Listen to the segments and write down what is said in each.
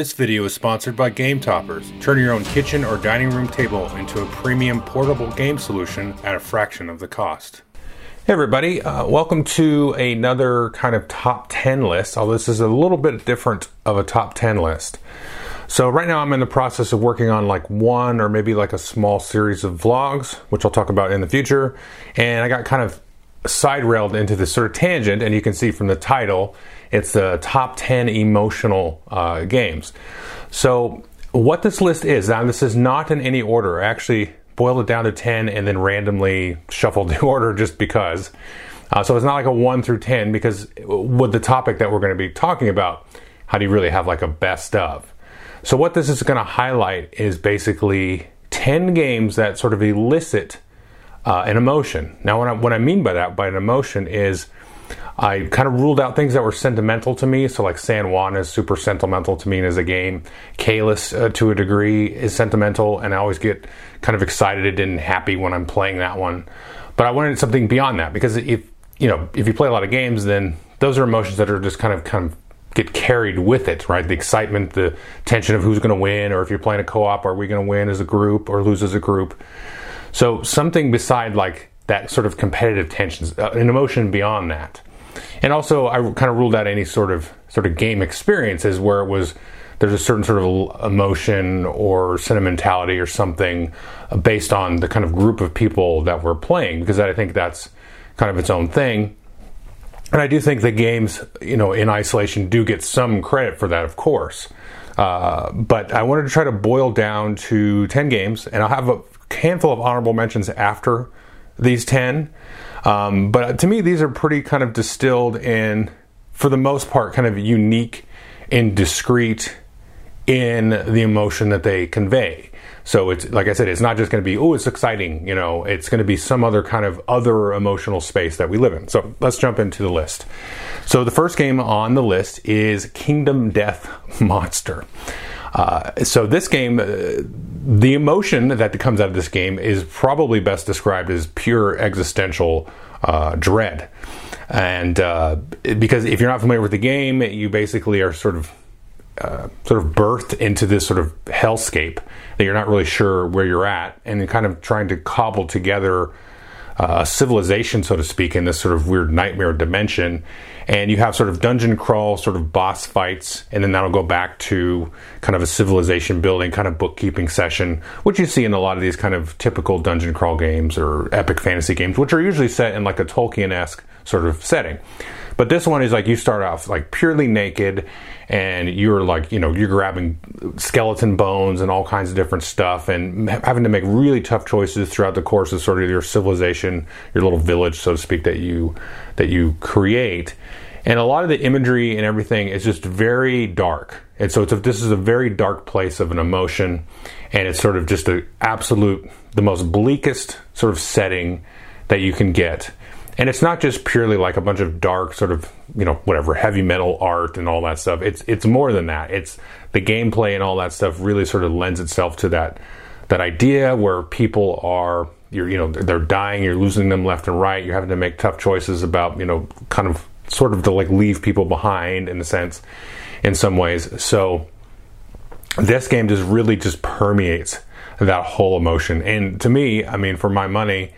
This video is sponsored by Game Toppers. Turn your own kitchen or dining room table into a premium portable game solution at a fraction of the cost. Hey everybody, uh, welcome to another kind of top 10 list. Although this is a little bit different of a top 10 list. So right now I'm in the process of working on like one or maybe like a small series of vlogs, which I'll talk about in the future. And I got kind of side railed into this sort of tangent, and you can see from the title, it's the top 10 emotional uh, games. So, what this list is, now this is not in any order. I actually boiled it down to 10 and then randomly shuffled the order just because. Uh, so, it's not like a 1 through 10 because with the topic that we're going to be talking about, how do you really have like a best of? So, what this is going to highlight is basically 10 games that sort of elicit uh, an emotion. Now, what I, what I mean by that, by an emotion, is I kind of ruled out things that were sentimental to me. So, like San Juan is super sentimental to me as a game. Caylus, uh, to a degree, is sentimental, and I always get kind of excited and happy when I'm playing that one. But I wanted something beyond that because if you know if you play a lot of games, then those are emotions that are just kind of kind of get carried with it, right? The excitement, the tension of who's going to win, or if you're playing a co-op, are we going to win as a group or lose as a group? So something beside like that sort of competitive tensions, uh, an emotion beyond that. And also, I kind of ruled out any sort of sort of game experiences where it was there's a certain sort of emotion or sentimentality or something based on the kind of group of people that we're playing because I think that's kind of its own thing. And I do think the games, you know, in isolation do get some credit for that, of course. Uh, but I wanted to try to boil down to 10 games, and I'll have a handful of honorable mentions after these 10. Um, but to me, these are pretty kind of distilled in, for the most part, kind of unique and discreet in the emotion that they convey. So it's like I said, it's not just going to be oh, it's exciting. You know, it's going to be some other kind of other emotional space that we live in. So let's jump into the list. So the first game on the list is Kingdom Death Monster. Uh, so this game, uh, the emotion that comes out of this game is probably best described as pure existential uh, dread. And uh, because if you're not familiar with the game, you basically are sort of uh, sort of birthed into this sort of hellscape that you're not really sure where you're at, and kind of trying to cobble together a civilization, so to speak, in this sort of weird nightmare dimension. And you have sort of dungeon crawl, sort of boss fights, and then that'll go back to kind of a civilization building, kind of bookkeeping session, which you see in a lot of these kind of typical dungeon crawl games or epic fantasy games, which are usually set in like a Tolkien esque sort of setting. But this one is like you start off like purely naked and you're like, you know, you're grabbing skeleton bones and all kinds of different stuff and having to make really tough choices throughout the course of sort of your civilization, your little village, so to speak, that you that you create. And a lot of the imagery and everything is just very dark. And so a, this is a very dark place of an emotion, and it's sort of just the absolute, the most bleakest sort of setting that you can get. And it's not just purely like a bunch of dark sort of you know whatever heavy metal art and all that stuff. It's it's more than that. It's the gameplay and all that stuff really sort of lends itself to that that idea where people are you're you know they're dying you're losing them left and right you're having to make tough choices about you know kind of sort of to like leave people behind in a sense in some ways so this game just really just permeates that whole emotion and to me i mean for my money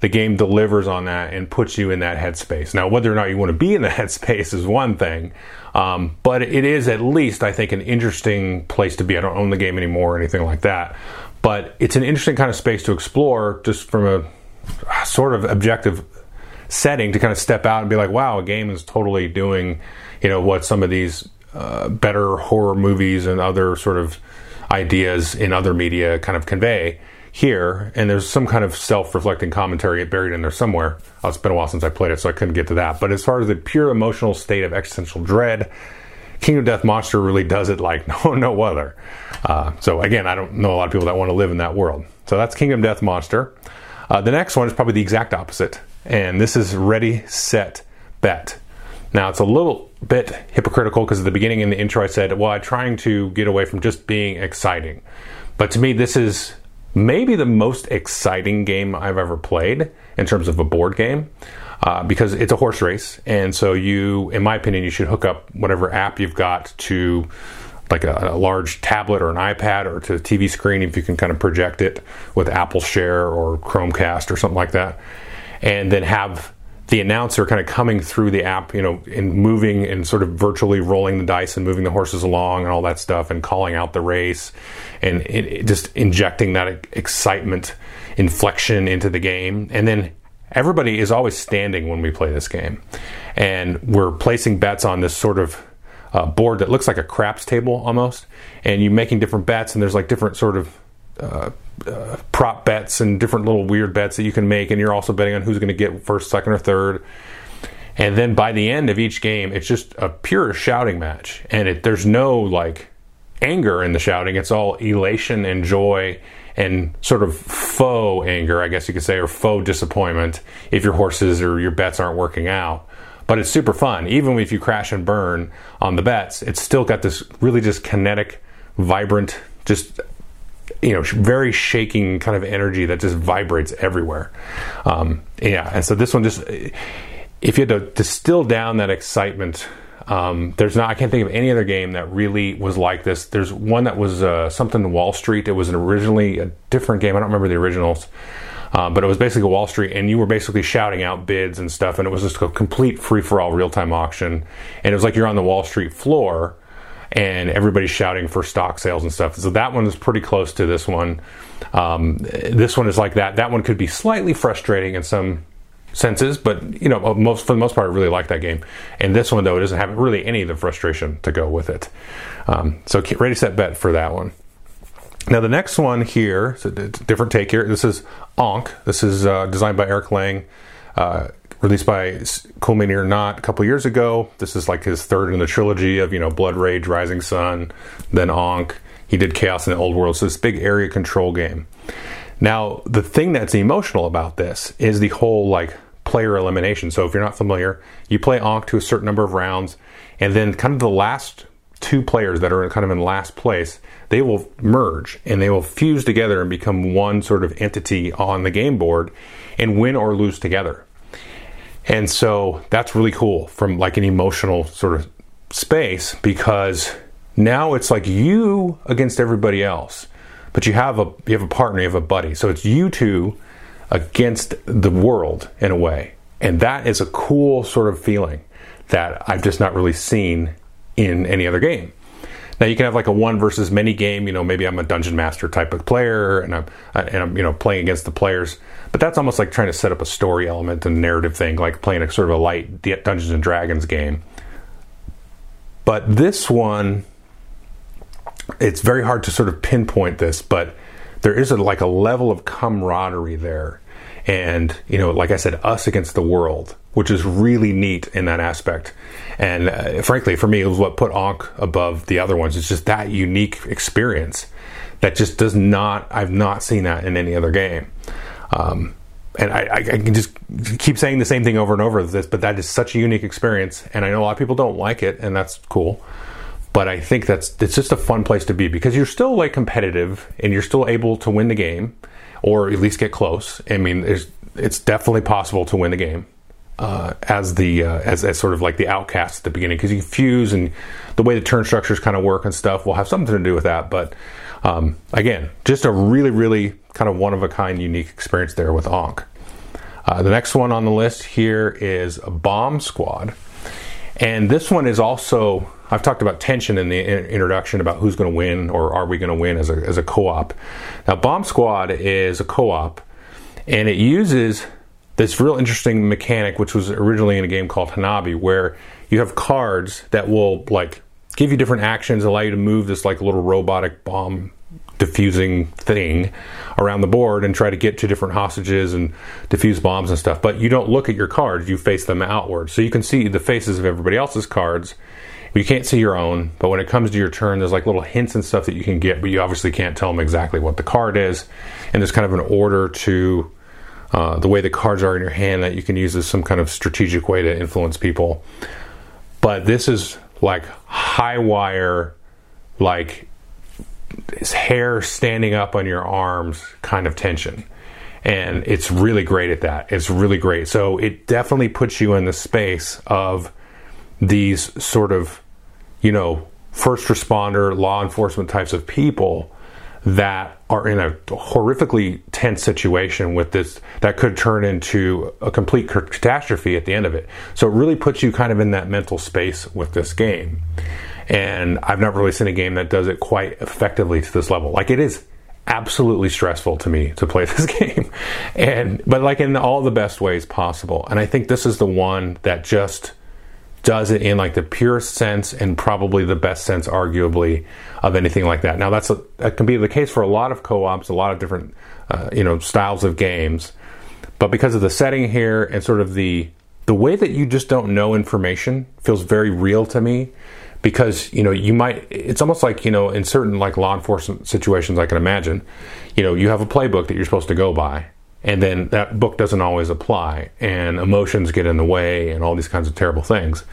the game delivers on that and puts you in that headspace. Now, whether or not you want to be in the headspace is one thing, um, but it is at least, I think, an interesting place to be. I don't own the game anymore or anything like that, but it's an interesting kind of space to explore just from a sort of objective setting to kind of step out and be like, wow, a game is totally doing, you know, what some of these uh, better horror movies and other sort of ideas in other media kind of convey here, and there's some kind of self-reflecting commentary buried in there somewhere. Oh, it's been a while since I played it, so I couldn't get to that. But as far as the pure emotional state of existential dread, Kingdom Death Monster really does it like no no other. Uh, so again, I don't know a lot of people that want to live in that world. So that's Kingdom Death Monster. Uh, the next one is probably the exact opposite, and this is Ready Set Bet. Now it's a little bit hypocritical because at the beginning in the intro I said, well, I'm trying to get away from just being exciting. But to me, this is maybe the most exciting game I've ever played in terms of a board game. Uh, because it's a horse race, and so you, in my opinion, you should hook up whatever app you've got to like a, a, large tablet or an iPad or to a TV screen if you can kind of project it with Apple Share or Chromecast or something like that, and then have the announcer kind of coming through the app, you know, and moving and sort of virtually rolling the dice and moving the horses along and all that stuff and calling out the race and it, it just injecting that excitement inflection into the game. And then everybody is always standing when we play this game. And we're placing bets on this sort of uh, board that looks like a craps table almost. And you're making different bets, and there's like different sort of uh, uh, prop bets and different little weird bets that you can make. And you're also betting on who's going to get first, second, or third. And then by the end of each game, it's just a pure shouting match. And it, there's no like anger in the shouting, it's all elation and joy and sort of faux anger, I guess you could say, or faux disappointment if your horses or your bets aren't working out. But it's super fun. Even if you crash and burn on the bets, it's still got this really just kinetic, vibrant, just you know, very shaking kind of energy that just vibrates everywhere. Um, yeah, and so this one just, if you had to distill down that excitement um, there's not. I can't think of any other game that really was like this. There's one that was uh, something Wall Street. It was originally a different game. I don't remember the originals, uh, but it was basically Wall Street, and you were basically shouting out bids and stuff, and it was just a complete free for all real time auction. And it was like you're on the Wall Street floor, and everybody's shouting for stock sales and stuff. So that one is pretty close to this one. Um, this one is like that. That one could be slightly frustrating in some senses, but you know, most for the most part, I really like that game. And this one though, it doesn't have really any of the frustration to go with it. Um, so ready, set, bet for that one. Now the next one here, a different take here. This is Ankh. This is uh, designed by Eric Lang, uh, released by Cool Mini or Not a couple years ago. This is like his third in the trilogy of you know Blood Rage, Rising Sun, then Ankh. He did Chaos in the Old World. So this big area control game. Now, the thing that's emotional about this is the whole like player elimination. So if you're not familiar, you play Ankh to a certain number of rounds, and then kind of the last two players that are kind of in last place, they will merge and they will fuse together and become one sort of entity on the game board and win or lose together. And so that's really cool from like an emotional sort of space because now it's like you against everybody else but you have a you have a partner, you have a buddy. So it's you two against the world in a way, and that is a cool sort of feeling that I've just not really seen in any other game. Now you can have like a one versus many game. You know, maybe I'm a dungeon master type of player, and I'm and I'm you know playing against the players. But that's almost like trying to set up a story element and narrative thing, like playing a sort of a light Dungeons and Dragons game. But this one it's very hard to sort of pinpoint this, but there is a, like a level of camaraderie there. And, you know, like I said, us against the world, which is really neat in that aspect. And uh, frankly, for me, it was what put Ankh above the other ones. It's just that unique experience that just does not, I've not seen that in any other game. Um, and I, I, can just keep saying the same thing over and over this, but that is such a unique experience. And I know a lot of people don't like it, and that's cool but I think that's it's just a fun place to be because you're still like competitive and you're still able to win the game or at least get close. I mean, it's definitely possible to win the game uh, as the uh, as, as sort of like the outcast at the beginning because you fuse and the way the turn structures kind of work and stuff will have something to do with that. But um, again, just a really really kind of one of a kind unique experience there with Ankh. Uh, the next one on the list here is Bomb Squad, and this one is also I've talked about tension in the introduction about who's going to win or are we going to win as a, as a co op. Now, Bomb Squad is a co op and it uses this real interesting mechanic, which was originally in a game called Hanabi, where you have cards that will like give you different actions, allow you to move this like little robotic bomb diffusing thing around the board and try to get to different hostages and defuse bombs and stuff. But you don't look at your cards, you face them outward. So you can see the faces of everybody else's cards you can't see your own, but when it comes to your turn, there's like little hints and stuff that you can get, but you obviously can't tell them exactly what the card is. And there's kind of an order to uh, the way the cards are in your hand that you can use as some kind of strategic way to influence people. But this is like high wire, like hair standing up on your arms kind of tension. And it's really great at that. It's really great. So it definitely puts you in the space of these sort of, you know, first responder, law enforcement types of people that are in a horrifically tense situation with this that could turn into a complete catastrophe at the end of it. So it really puts you kind of in that mental space with this game. And I've never really seen a game that does it quite effectively to this level. Like it is absolutely stressful to me to play this game. And but like in all the best ways possible. And I think this is the one that just does it in like the purest sense and probably the best sense, arguably, of anything like that. Now, that's a, that can be the case for a lot of co-ops, a lot of different uh, you know styles of games, but because of the setting here and sort of the the way that you just don't know information feels very real to me because you know you might it's almost like you know in certain like law enforcement situations i can imagine you know you have a playbook that you're supposed to go by and then that book doesn't always apply and emotions get in the way and all these kinds of terrible things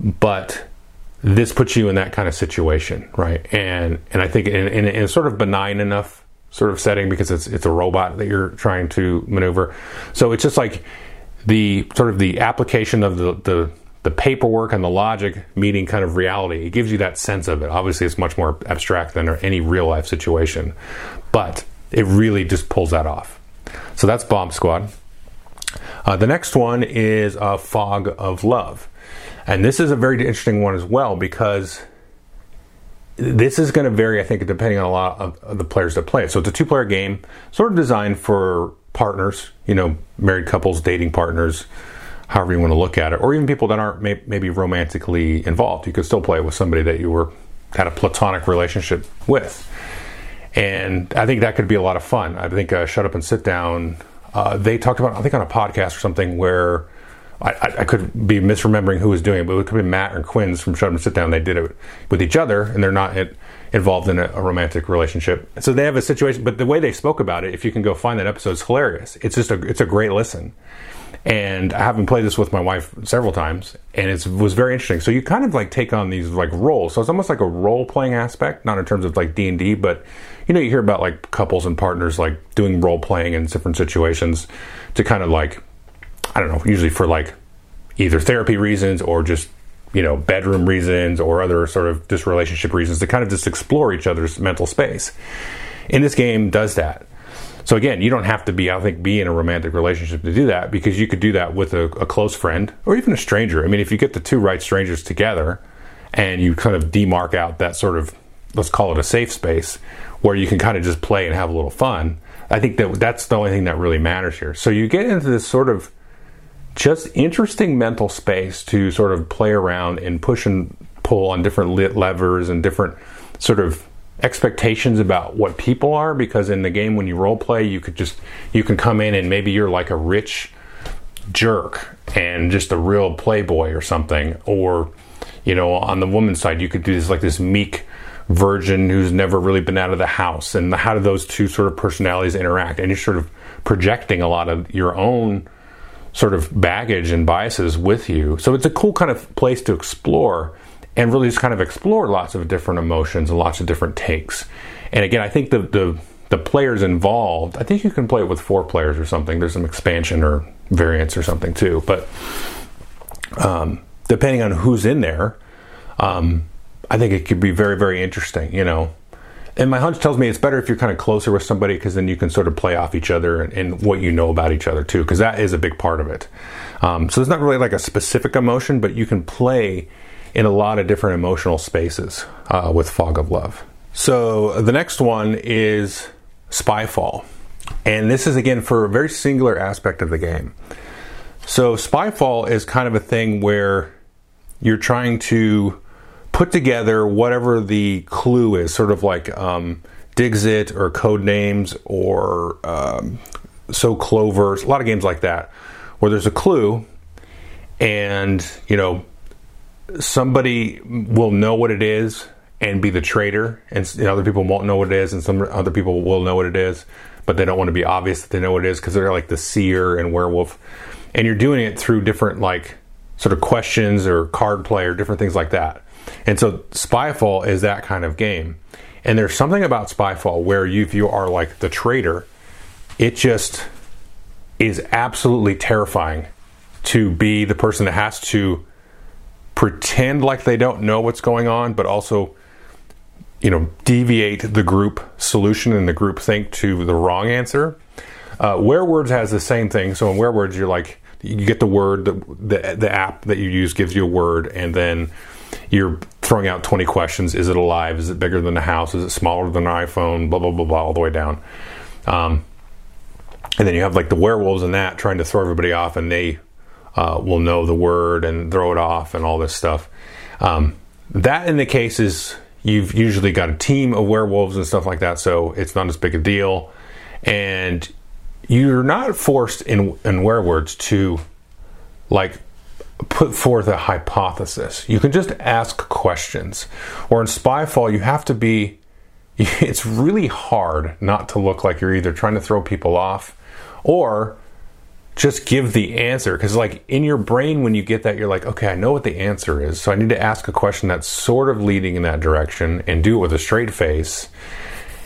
but this puts you in that kind of situation right and and i think in, in, in a sort of benign enough sort of setting because it's it's a robot that you're trying to maneuver so it's just like the sort of the application of the the the paperwork and the logic meeting kind of reality. It gives you that sense of it. Obviously, it's much more abstract than any real life situation, but it really just pulls that off. So that's Bomb Squad. Uh, the next one is uh, Fog of Love. And this is a very interesting one as well because this is going to vary, I think, depending on a lot of, the players that play it. So it's a two player game, sort of designed for partners, you know, married couples, dating partners, however you want to look at it, or even people that aren't may- maybe romantically involved. You could still play it with somebody that you were had a platonic relationship with and I think that could be a lot of fun. I think uh, Shut Up and Sit Down. Uh, they talked about I think on a podcast or something where I, I, could be misremembering who was doing it, but it could be Matt or Quinns from Shut Up and Sit Down. They did it with each other, and they're not involved in a, a, romantic relationship. So they have a situation, but the way they spoke about it, if you can go find that episode, is hilarious. It's just a it's a great listen. And I haven't played this with my wife several times, and it was very interesting. So you kind of like take on these like roles. So it's almost like a role playing aspect, not in terms of like D and D, but you know you hear about like couples and partners like doing role playing in different situations to kind of like I don't know, usually for like either therapy reasons or just you know bedroom reasons or other sort of just relationship reasons to kind of just explore each other's mental space. In this game, does that. So again, you don't have to be, I think, be in a romantic relationship to do that because you could do that with a, a close friend or even a stranger. I mean, if you get the two right strangers together and you kind of demark out that sort of, let's call it a safe space where you can kind of just play and have a little fun. I think that that's the only thing that really matters here. So you get into this sort of just interesting mental space to sort of play around and push and pull on different levers and different sort of expectations about what people are because in the game when you role play you could just you can come in and maybe you're like a rich jerk and just a real playboy or something or you know on the woman's side you could do this like this meek virgin who's never really been out of the house and how do those two sort of personalities interact and you're sort of projecting a lot of your own sort of baggage and biases with you so it's a cool kind of place to explore and really just kind of explore lots of different emotions and lots of different takes. And again, I think the the the players involved, I think you can play it with four players or something. There's some expansion or variants or something too. But um, depending on who's in there, um, I think it could be very, very interesting, you know. And my hunch tells me it's better if you're kind of closer with somebody because then you can sort of play off each other and, and what you know about each other too, because that is a big part of it. Um, so it's not really like a specific emotion, but you can play in a lot of different emotional spaces uh, with Fog of Love. So the next one is Spyfall. And this is again for a very singular aspect of the game. So Spyfall is kind of a thing where you're trying to put together whatever the clue is, sort of like um, Dixit or Codenames or um, So Clover, a lot of games like that, where there's a clue and you know somebody will know what it is and be the traitor, and you know, other people won't know what it is, and some other people will know what it is, but they don't want to be obvious that they know what it is because they're like the seer and werewolf, and you're doing it through different like sort of questions or card play or different things like that. And so Spyfall is that kind of game. And there's something about Spyfall where you, if you are like the traitor, it just is absolutely terrifying to be the person that has to pretend like they don't know what's going on, but also you know deviate the group solution and the group think to the wrong answer. Uh, WereWords has the same thing. So in WereWords, you're like you get the word the, the app that you use gives you a word, and then you're throwing out 20 questions. Is it alive? Is it bigger than a house? Is it smaller than an iPhone? Blah blah blah blah all the way down. Um, and then you have like the werewolves and that trying to throw everybody off, and they uh, will know the word and throw it off and all this stuff. Um, that in the cases you've usually got a team of werewolves and stuff like that, so it's not as big a deal. And you're not forced in in WereWords to like put forth a hypothesis. You can just ask questions. Or in Spyfall, you have to be. It's really hard not to look like you're either trying to throw people off or just give the answer because like in your brain when you get that you're like okay i know what the answer is so i need to ask a question that's sort of leading in that direction and do it with a straight face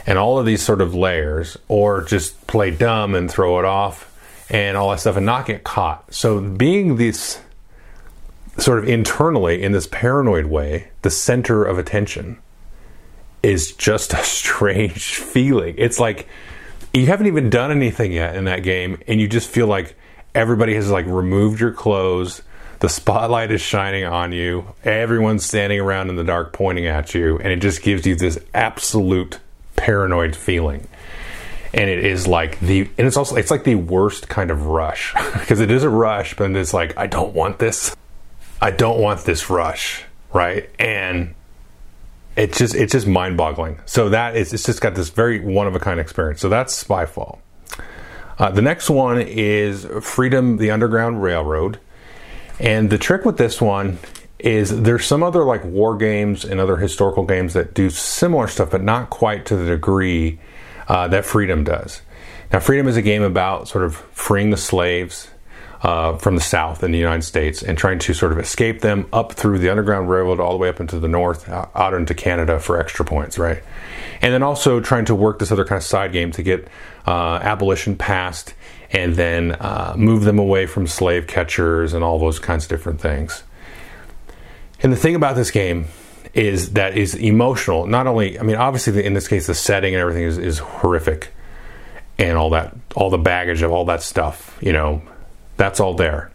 and all of these sort of layers or just play dumb and throw it off and all that stuff and not get caught. So being this sort of internally in this paranoid way the center of attention is just a strange feeling. It's like you haven't even done anything yet in that game and you just feel like everybody has like removed your clothes the spotlight is shining on you everyone's standing around in the dark pointing at you and it just gives you this absolute paranoid feeling. And it is like the and it's also it's like the worst kind of rush because it is a rush but it's like i don't want this. I don't want this rush right? And it's just it's just mind boggling so that is it's just got this very one of a kind experience. So that's spyfall uh, the next one is Freedom the Underground Railroad. And the trick with this one is there's some other like war games and other historical games that do similar stuff, but not quite to the degree uh, that Freedom does. Now, Freedom is a game about sort of freeing the slaves uh, from the South in the United States and trying to sort of escape them up through the Underground Railroad all the way up into the north, out into Canada for extra points, right? And then also trying to work this other kind of side game to get uh, abolition passed and then uh, move them away from slave catchers and all those kinds of different things. And the thing about this game is that is emotional. Not only, I mean, obviously in this case the setting and everything is, is horrific, and all that, all the baggage of all that stuff. You know, that's all there.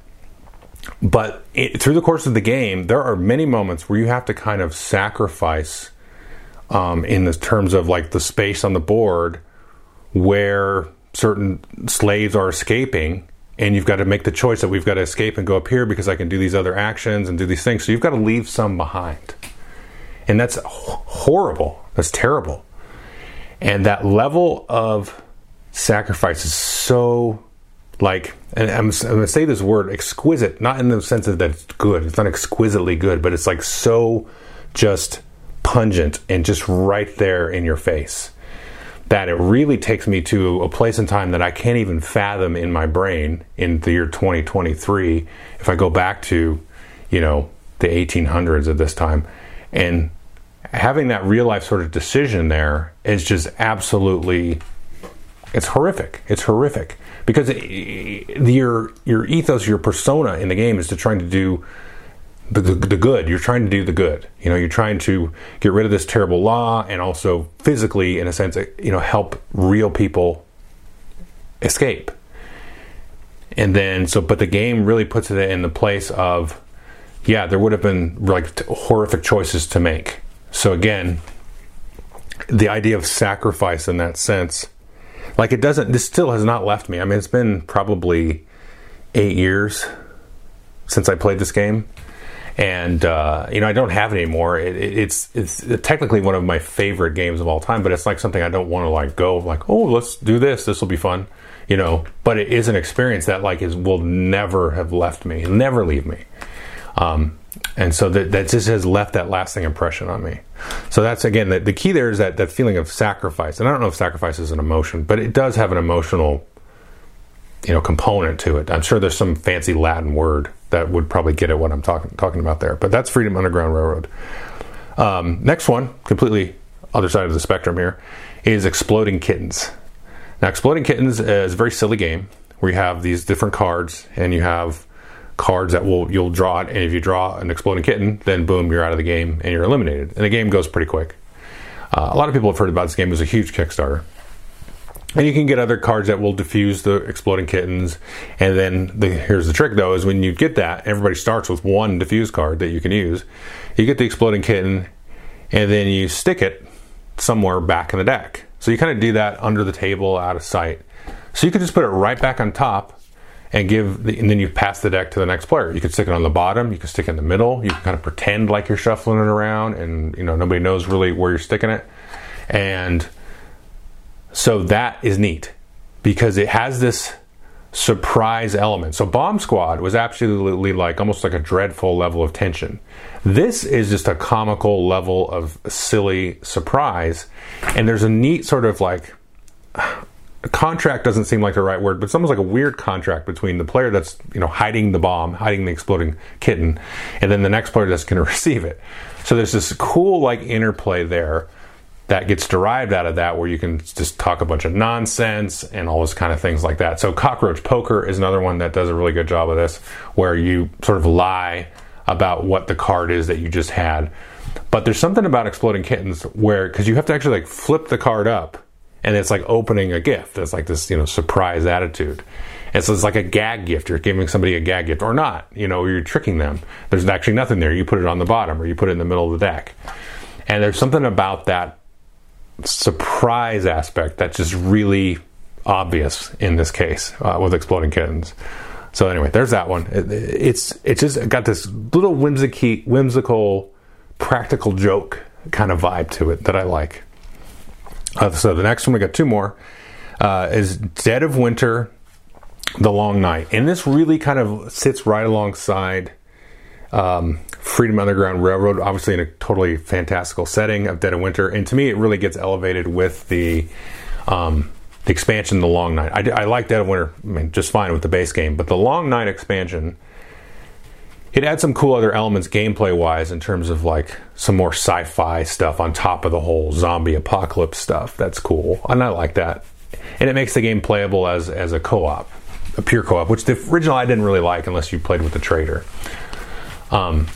But it, through the course of the game, there are many moments where you have to kind of sacrifice, um, in the terms of like the space on the board, where certain slaves are escaping and you've got to make the choice that we've got to escape and go up here because I can do these other actions and do these things. So you've got to leave some behind. And that's horrible. That's terrible. And that level of sacrifice is so like and I'm, I'm going to say this word exquisite not in the sense that it's good it's not exquisitely good but it's like so just pungent and just right there in your face that it really takes me to a place in time that I can't even fathom in my brain in the year 2023 if I go back to, you know, the 1800s at this time. And having that real life sort of decision there is just absolutely it's horrific. It's horrific because it, your your ethos, your persona in the game is to trying to do the, the, good. You're trying to do the good. You know, you're trying to get rid of this terrible law and also physically, in a sense, you know, help real people escape. And then, so, but the game really puts it in the place of, yeah, there would have been like horrific choices to make. So again, the idea of sacrifice in that sense, like it doesn't, this still has not left me. I mean, it's been probably eight years since I played this game and uh, you know I don't have it anymore. It, it, it's it's technically one of my favorite games of all time, but it's like something I don't want to like go like oh let's do this. This will be fun, you know. But it is an experience that like is will never have left me, never leave me. Um, and so that, that just has left that lasting impression on me. So that's again the, the key there is that that feeling of sacrifice. And I don't know if sacrifice is an emotion, but it does have an emotional you know component to it. I'm sure there's some fancy Latin word that would probably get at what I'm talking talking about there. But that's Freedom Underground Railroad. Um, next one, completely other side of the spectrum here, is Exploding Kittens. Now, Exploding Kittens is a very silly game where you have these different cards and you have cards that will you'll draw it, and if you draw an exploding kitten, then boom, you're out of the game and you're eliminated. And the game goes pretty quick. Uh, a lot of people have heard about this game. It was a huge Kickstarter. And you can get other cards that will diffuse the exploding kittens. And then the, here's the trick though: is when you get that, everybody starts with one diffuse card that you can use. You get the exploding kitten, and then you stick it somewhere back in the deck. So you kind of do that under the table, out of sight. So you can just put it right back on top and give the, and then you pass the deck to the next player. You can stick it on the bottom, you can stick it in the middle, you can kind of pretend like you're shuffling it around and you know nobody knows really where you're sticking it. And so that is neat because it has this surprise element. So Bomb Squad was absolutely like almost like a dreadful level of tension. This is just a comical level of silly surprise and there's a neat sort of like contract doesn't seem like the right word, but it's almost like a weird contract between the player that's you know hiding the bomb, hiding the exploding kitten, and then the next player that's going to receive it. So there's this cool like interplay there that gets derived out of that where you can just talk a bunch of nonsense and all those kind of things like that. So cockroach poker is another one that does a really good job of this where you sort of lie about what the card is that you just had. But there's something about exploding kittens where because you have to actually like flip the card up and it's like opening a gift. It's like this, you know, surprise attitude. And so it's like a gag gift. You're giving somebody a gag gift or not. You know, you're tricking them. There's actually nothing there. You put it on the bottom or you put it in the middle of the deck. And there's something about that surprise aspect that's just really obvious in this case uh, with exploding kittens. So anyway, there's that one. It, it's it's just got this little whimsical, whimsical, practical joke kind of vibe to it that I like. Uh, so the next one, we got two more, uh, is Dead of Winter, The Long Night. And this really kind of sits right alongside um, Freedom Underground Railroad, obviously in a totally fantastical setting of Dead of Winter. And to me, it really gets elevated with the. Um, the expansion, the Long Night. I, I like Dead of Winter, I mean, just fine with the base game, but the Long Night expansion it adds some cool other elements gameplay wise in terms of like some more sci-fi stuff on top of the whole zombie apocalypse stuff. That's cool, and I like that. And it makes the game playable as as a co-op, a pure co-op, which the original I didn't really like unless you played with the traitor. Um,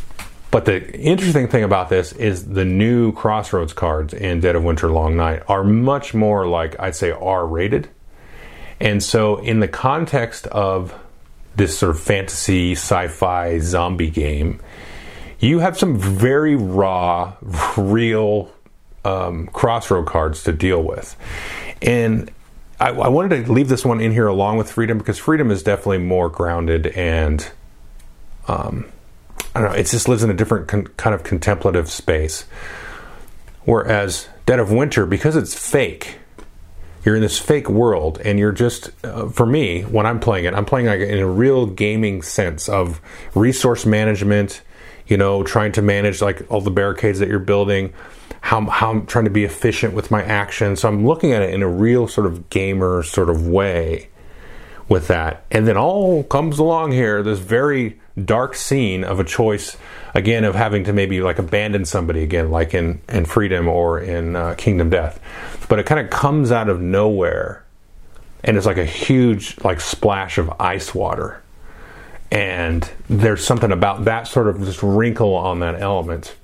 but the interesting thing about this is the new Crossroads cards in Dead of Winter Long Night are much more like I'd say R rated. And so in the context of this sort of fantasy sci-fi zombie game, you have some very raw, real um, crossroad cards to deal with, and I, I, wanted to leave this one in here along with Freedom because Freedom is definitely more grounded and um, I don't know. It just lives in a different con- kind of contemplative space, whereas Dead of Winter, because it's fake you're in this fake world and you're just uh, for me when i'm playing it i'm playing like in a real gaming sense of resource management you know trying to manage like all the barricades that you're building how, how i'm trying to be efficient with my actions so i'm looking at it in a real sort of gamer sort of way with that. And then all comes along here this very dark scene of a choice again of having to maybe like abandon somebody again like in in freedom or in uh, kingdom death. But it kind of comes out of nowhere and it's like a huge like splash of ice water. And there's something about that sort of just wrinkle on that element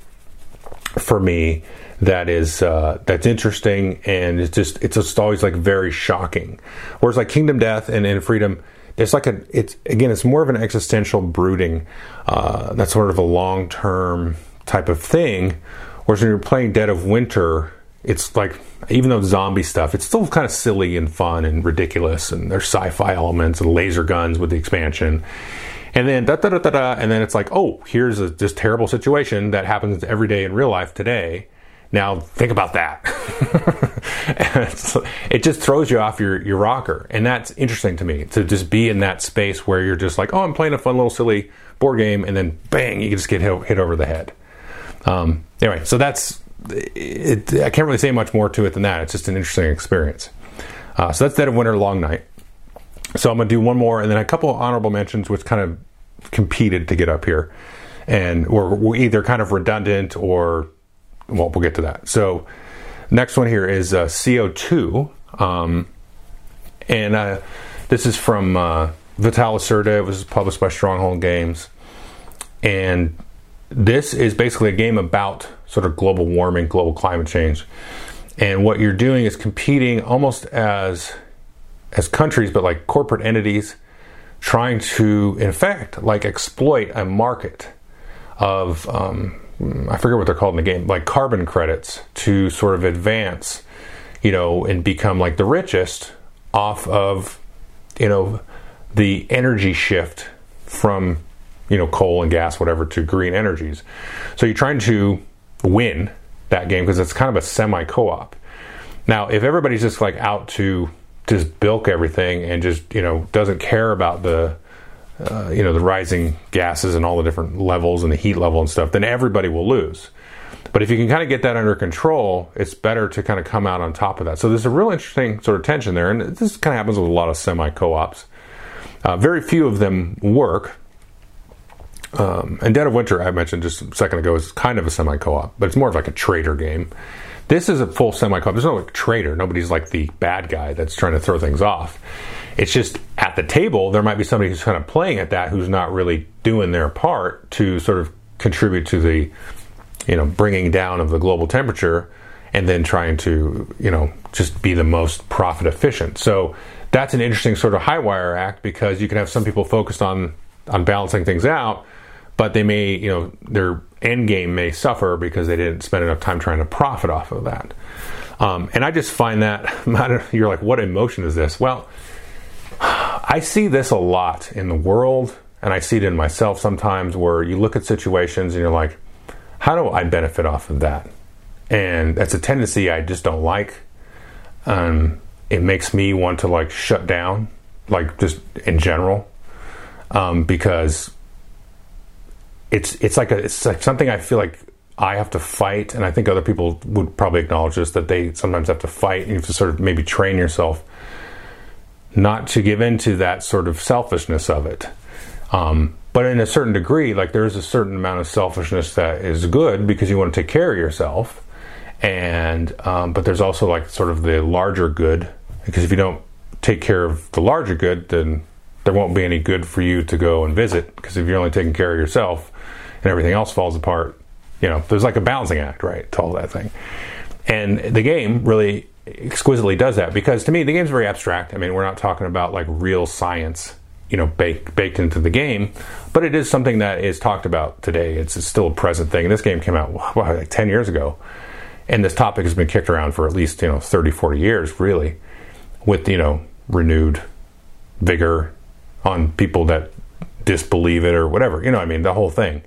for me that is uh, that's interesting and it's just it's just always like very shocking. Whereas like kingdom death and, and freedom it's like a it's again it's more of an existential brooding uh, that's sort of a long term type of thing. Whereas when you're playing dead of winter it's like even though zombie stuff it's still kind of silly and fun and ridiculous and there's sci-fi elements and laser guns with the expansion. And then da da da da, da and then it's like oh here's a, this terrible situation that happens every day in real life today now think about that. it just throws you off your, your rocker. And that's interesting to me to just be in that space where you're just like, oh, I'm playing a fun little silly board game. And then bang, you just get hit, hit over the head. Um, anyway, so that's it. I can't really say much more to it than that. It's just an interesting experience. Uh, so that's Dead of Winter Long Night. So I'm going to do one more and then a couple of honorable mentions, which kind of competed to get up here. And were, were either kind of redundant or well, we'll get to that. So, next one here is uh, CO2. Um, and uh, this is from uh. It was published by Stronghold Games, and this is basically a game about sort of global warming, global climate change, and what you're doing is competing almost as as countries, but like corporate entities, trying to, in fact, like exploit a market of um, I forget what they're called in the game, like carbon credits to sort of advance, you know, and become like the richest off of, you know, the energy shift from, you know, coal and gas, whatever, to green energies. So you're trying to win that game because it's kind of a semi co op. Now, if everybody's just like out to just bilk everything and just, you know, doesn't care about the, uh, you know the rising gases and all the different levels and the heat level and stuff, then everybody will lose. But if you can kind of get that under control, it's better to kind of come out on top of that. So there's a real interesting sort of tension there, and this kind of happens with a lot of semi co-ops. Uh, very few of them work. Um, and Dead of Winter, I mentioned just a second ago, is kind of a semi co-op, but it's more of like a traitor game. This is a full semi co-op. There's no like traitor. Nobody's like the bad guy that's trying to throw things off. It's just at the table, there might be somebody who's kind of playing at that who's not really doing their part to sort of contribute to the, you know, bringing down of the global temperature and then trying to, you know, just be the most profit efficient. So that's an interesting sort of high wire act because you can have some people focused on on balancing things out, but they may, you know, their end game may suffer because they didn't spend enough time trying to profit off of that. Um, and I just find that you're like, what emotion is this? Well, I see this a lot in the world, and I see it in myself sometimes where you look at situations and you're like, how do I benefit off of that? And that's a tendency I just don't like. Um, it makes me want to like shut down, like just in general, um, because it's it's like a it's like something I feel like I have to fight, and I think other people would probably acknowledge this that they sometimes have to fight, and you have to sort of maybe train yourself not to give in to that sort of selfishness of it. Um, but in a certain degree, like there is a certain amount of selfishness that is good because you want to take care of yourself, and um, but there's also like sort of the larger good because if you don't take care of the larger good, then there won't be any good for you to go and visit because if you're only taking care of yourself and everything else falls apart, you know, there's like a balancing act, right, to all that thing. And the game really exquisitely does that because to me the game's very abstract. I mean, we're not talking about like real science, you know, baked baked into the game, but it is something that is talked about today. It's, it's still a present thing. This game came out wow, like 10 years ago. And this topic has been kicked around for at least, you know, 30, 40 years really with, you know, renewed vigor on people that disbelieve it or whatever. You know, I mean, the whole thing.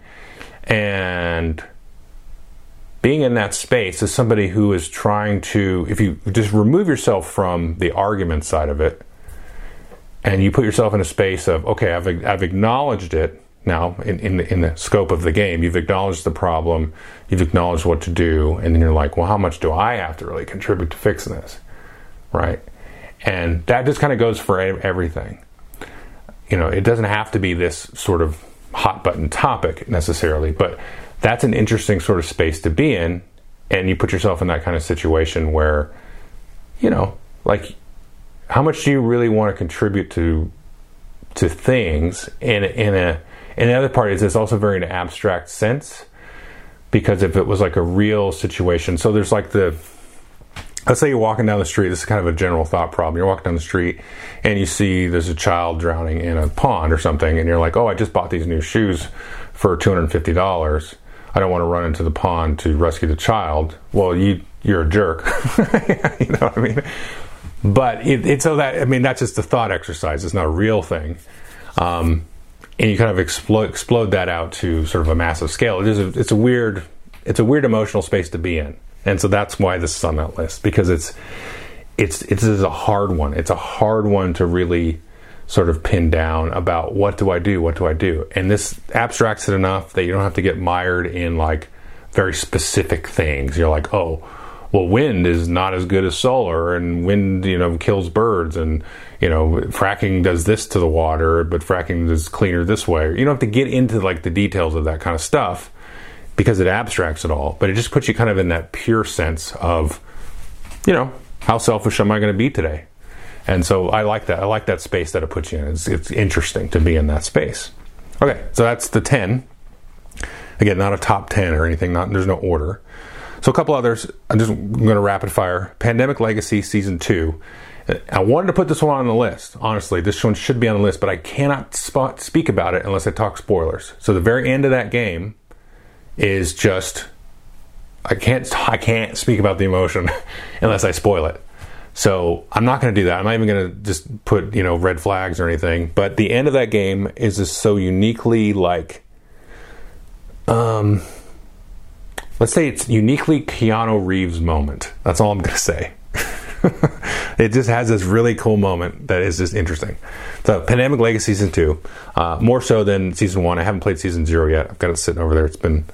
And being in that space as somebody who is trying to, if you just remove yourself from the argument side of it, and you put yourself in a space of, okay, I've, I've acknowledged it now in, in, in the scope of the game. You've acknowledged the problem, you've acknowledged what to do, and then you're like, well, how much do I have to really contribute to fixing this? Right? And that just kind of goes for everything. You know, it doesn't have to be this sort of hot button topic necessarily, but that's an interesting sort of space to be in. And you put yourself in that kind of situation where, you know, like, how much do you really want to contribute to to things? And in a uh, and the other part is it's also very an abstract sense because if it was like a real situation, so there's like the let's say you're walking down the street this is kind of a general thought problem you're walking down the street and you see there's a child drowning in a pond or something and you're like oh i just bought these new shoes for $250 I don't want to run into the pond to rescue the child. Well, you you're a jerk. you know what I mean? But it, it's so that I mean that's just a thought exercise. It's not a real thing. Um, and you kind of explode explode that out to sort of a massive scale. It is a, it's a weird it's a weird emotional space to be in, and so that's why this is on that list because it's it's it's a hard one. It's a hard one to really sort of pinned down about what do I do, what do I do, and this abstracts it enough that you don't have to get mired in like very specific things. You're like, oh, well, wind is not as good as solar, and wind, you know, kills birds, and you know, fracking does this to the water, but fracking is cleaner this way. You don't have to get into like the details of that kind of stuff because it abstracts it all, but it just puts you kind of in that pure sense of, you know, how selfish am I going to be today? And so I like that. I like that space that it puts you in. It's, it's interesting to be in that space. Okay, so that's the 10. Again, not a top 10 or anything, not, there's no order. So a couple others. I'm just going to rapid fire. Pandemic Legacy Season 2. I wanted to put this one on the list. Honestly, this one should be on the list, but I cannot spot, speak about it unless I talk spoilers. So the very end of that game is just I can't I can't speak about the emotion unless I spoil it. So I'm not going to do that. I'm not even going to just put you know red flags or anything. But the end of that game is just so uniquely like, um, let's say it's uniquely Keanu Reeves moment. That's all I'm going to say. it just has this really cool moment that is just interesting. So, Pandemic Legacy season two, uh, more so than season one. I haven't played season zero yet. I've got it sitting over there. It's been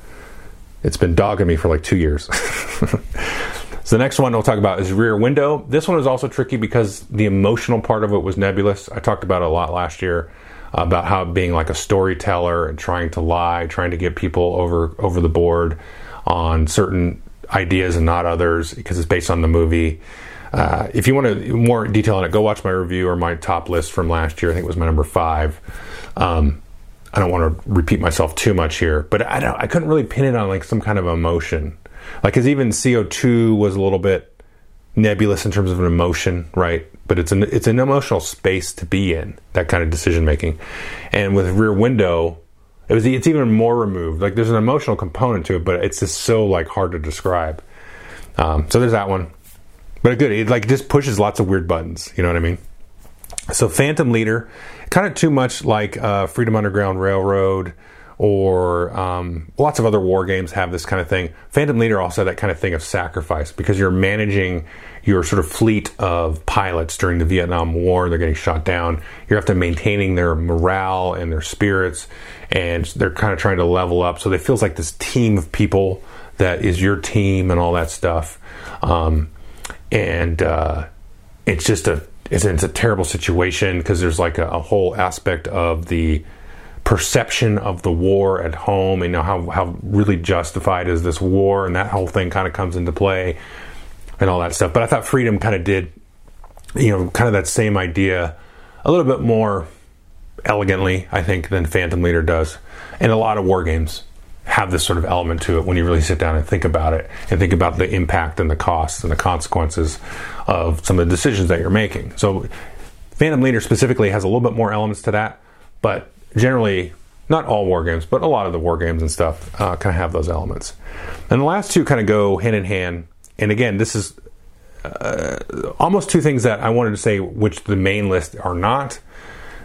it's been dogging me for like two years. So the next one we'll talk about is Rear Window. This one is also tricky because the emotional part of it was nebulous. I talked about it a lot last year about how being like a storyteller and trying to lie, trying to get people over over the board on certain ideas and not others because it's based on the movie. Uh, if you want to more detail on it, go watch my review or my top list from last year. I think it was my number five. Um, I don't want to repeat myself too much here, but I. I couldn't really pin it on like some kind of emotion. Like, because even CO2 was a little bit nebulous in terms of an emotion, right? But it's an it's an emotional space to be in that kind of decision making. And with Rear Window, it was it's even more removed. Like there's an emotional component to it, but it's just so like hard to describe. Um, so there's that one. But good, it like just pushes lots of weird buttons. You know what I mean? So Phantom Leader, kind of too much like uh, Freedom Underground Railroad or um, lots of other war games have this kind of thing. Phantom Leader also that kind of thing of sacrifice because you're managing your sort of fleet of pilots during the Vietnam War. They're getting shot down. You're have maintaining their morale and their spirits, and they're kind of trying to level up. So it feels like this team of people that is your team and all that stuff. Um, and uh, it's just a it's, it's, a terrible situation because there's like a, a whole aspect of the perception of the war at home and you know, how, how really justified is this war and that whole thing kind of comes into play and all that stuff. But I thought Freedom kind of did, you know, kind of that same idea a little bit more elegantly, I think, than Phantom Leader does. And a lot of war games have this sort of element to it when you really sit down and think about it and think about the impact and the costs and the consequences of some of the decisions that you're making. So Phantom Leader specifically has a little bit more elements to that, but generally not all war games, but a lot of the war games and stuff uh, kind of have those elements. And the last two kind of go hand in hand. And again, this is uh, almost two things that I wanted to say, which the main list are not.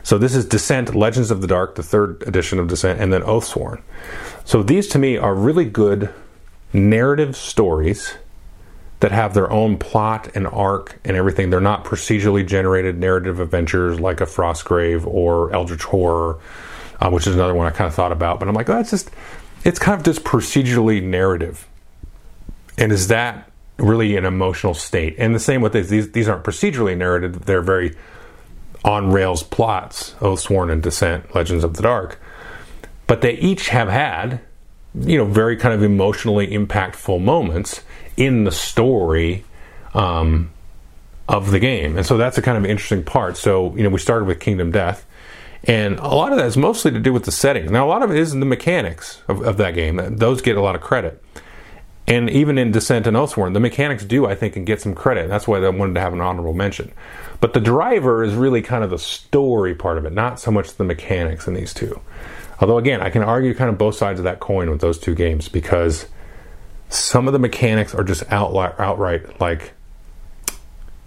So this is Descent: Legends of the Dark, the third edition of Descent, and then Oathsworn. So these to me are really good narrative stories that have their own plot and arc and everything. They're not procedurally generated narrative adventures like a Frostgrave or Eldritch Horror, uh, which is another one I kind of thought about. But I'm like, oh, it's just, it's kind of just procedurally narrative. And is that really an emotional state? And the same with these, these, these aren't procedurally narrated, they're very on rails plots, Oathsworn and Descent, Legends of the Dark. But they each have had, you know, very kind of emotionally impactful moments in the story um, of the game. And so that's a kind of interesting part. So, you know, we started with Kingdom Death. And a lot of that is mostly to do with the settings. Now, a lot of it is in the mechanics of, of that game. Those get a lot of credit. And even in Descent and Oathsworn, the mechanics do, I think, and get some credit. That's why I wanted to have an honorable mention. But the driver is really kind of the story part of it, not so much the mechanics in these two. Although, again, I can argue kind of both sides of that coin with those two games because some of the mechanics are just outright, outright like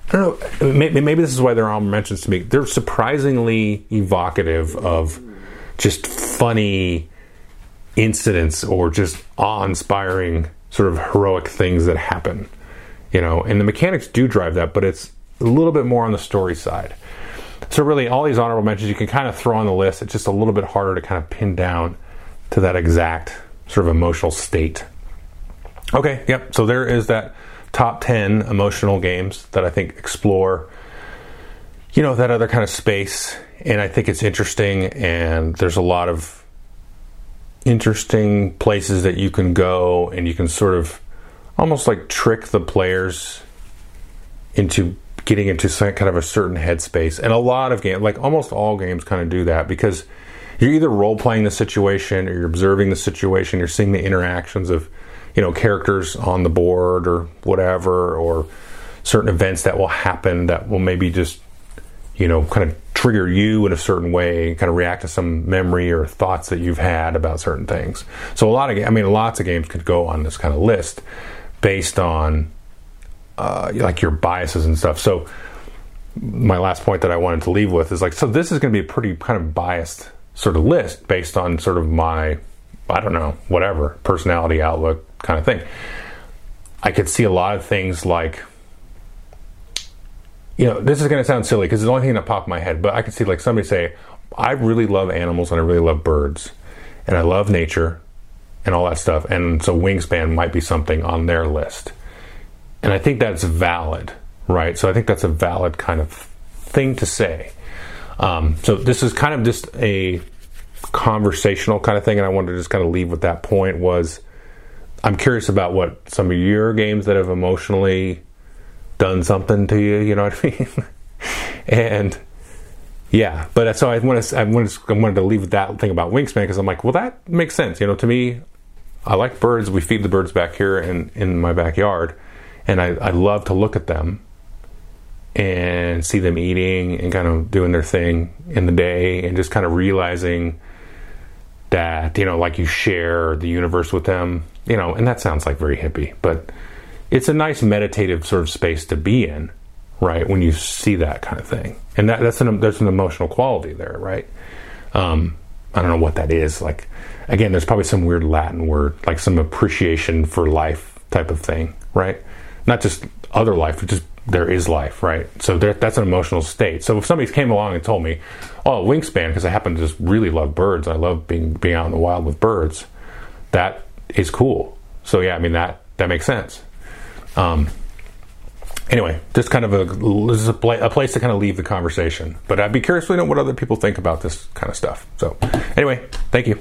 I don't know. Maybe, maybe this is why they're all mentions to me. They're surprisingly evocative of just funny incidents or just awe-inspiring sort of heroic things that happen. You know, and the mechanics do drive that, but it's a little bit more on the story side. So really, all these honorable mentions you can kind of throw on the list. It's just a little bit harder to kind of pin down to that exact sort of emotional state. Okay, yep. So there is that top 10 emotional games that I think explore you know that other kind of space and I think it's interesting and there's a lot of interesting places that you can go and you can sort of almost like trick the players into getting into some kind of a certain headspace. And a lot of games, like almost all games, kind of do that because you're either role playing the situation or you're observing the situation. You're seeing the interactions of, you know, characters on the board or whatever, or certain events that will happen that will maybe just, you know, kind of trigger you in a certain way, and kind of react to some memory or thoughts that you've had about certain things. So a lot of, I mean, lots of games could go on this kind of list based on uh, like your biases and stuff. So my last point that I wanted to leave with is like, so this is going to be a pretty kind of biased sort of list based on sort of my, I don't know, whatever personality outlook kind of thing. I could see a lot of things like, you know, this is going to sound silly because it's the only thing that popped in my head, but I could see like somebody say, I really love animals and I really love birds and I love nature and all that stuff. And so wingspan might be something on their list. And I think that's valid, right? So I think that's a valid kind of thing to say. Um, so this is kind of just a conversational kind of thing, and I wanted to just kind of leave with that point. Was I'm curious about what some of your games that have emotionally done something to you. You know what I mean? and yeah, but so I wanted, I wanted, I wanted to leave that thing about Wingspan because I'm like, well, that makes sense. You know, to me, I like birds. We feed the birds back here in in my backyard, and I, I love to look at them and see them eating and kind of doing their thing in the day and just kind of realizing that you know like you share the universe with them you know and that sounds like very hippie but it's a nice meditative sort of space to be in right when you see that kind of thing and that, that's an there's an emotional quality there right um, i don't know what that is like again there's probably some weird latin word like some appreciation for life type of thing right not just other life, but just there is life, right? So there, that's an emotional state. So if somebody came along and told me, "Oh, wingspan," because I happen to just really love birds, I love being being out in the wild with birds, that is cool. So yeah, I mean that that makes sense. Um, anyway, just kind of a this is a, pla- a, place to kind of leave the conversation. But I'd be curious to know what other people think about this kind of stuff. So anyway, thank you.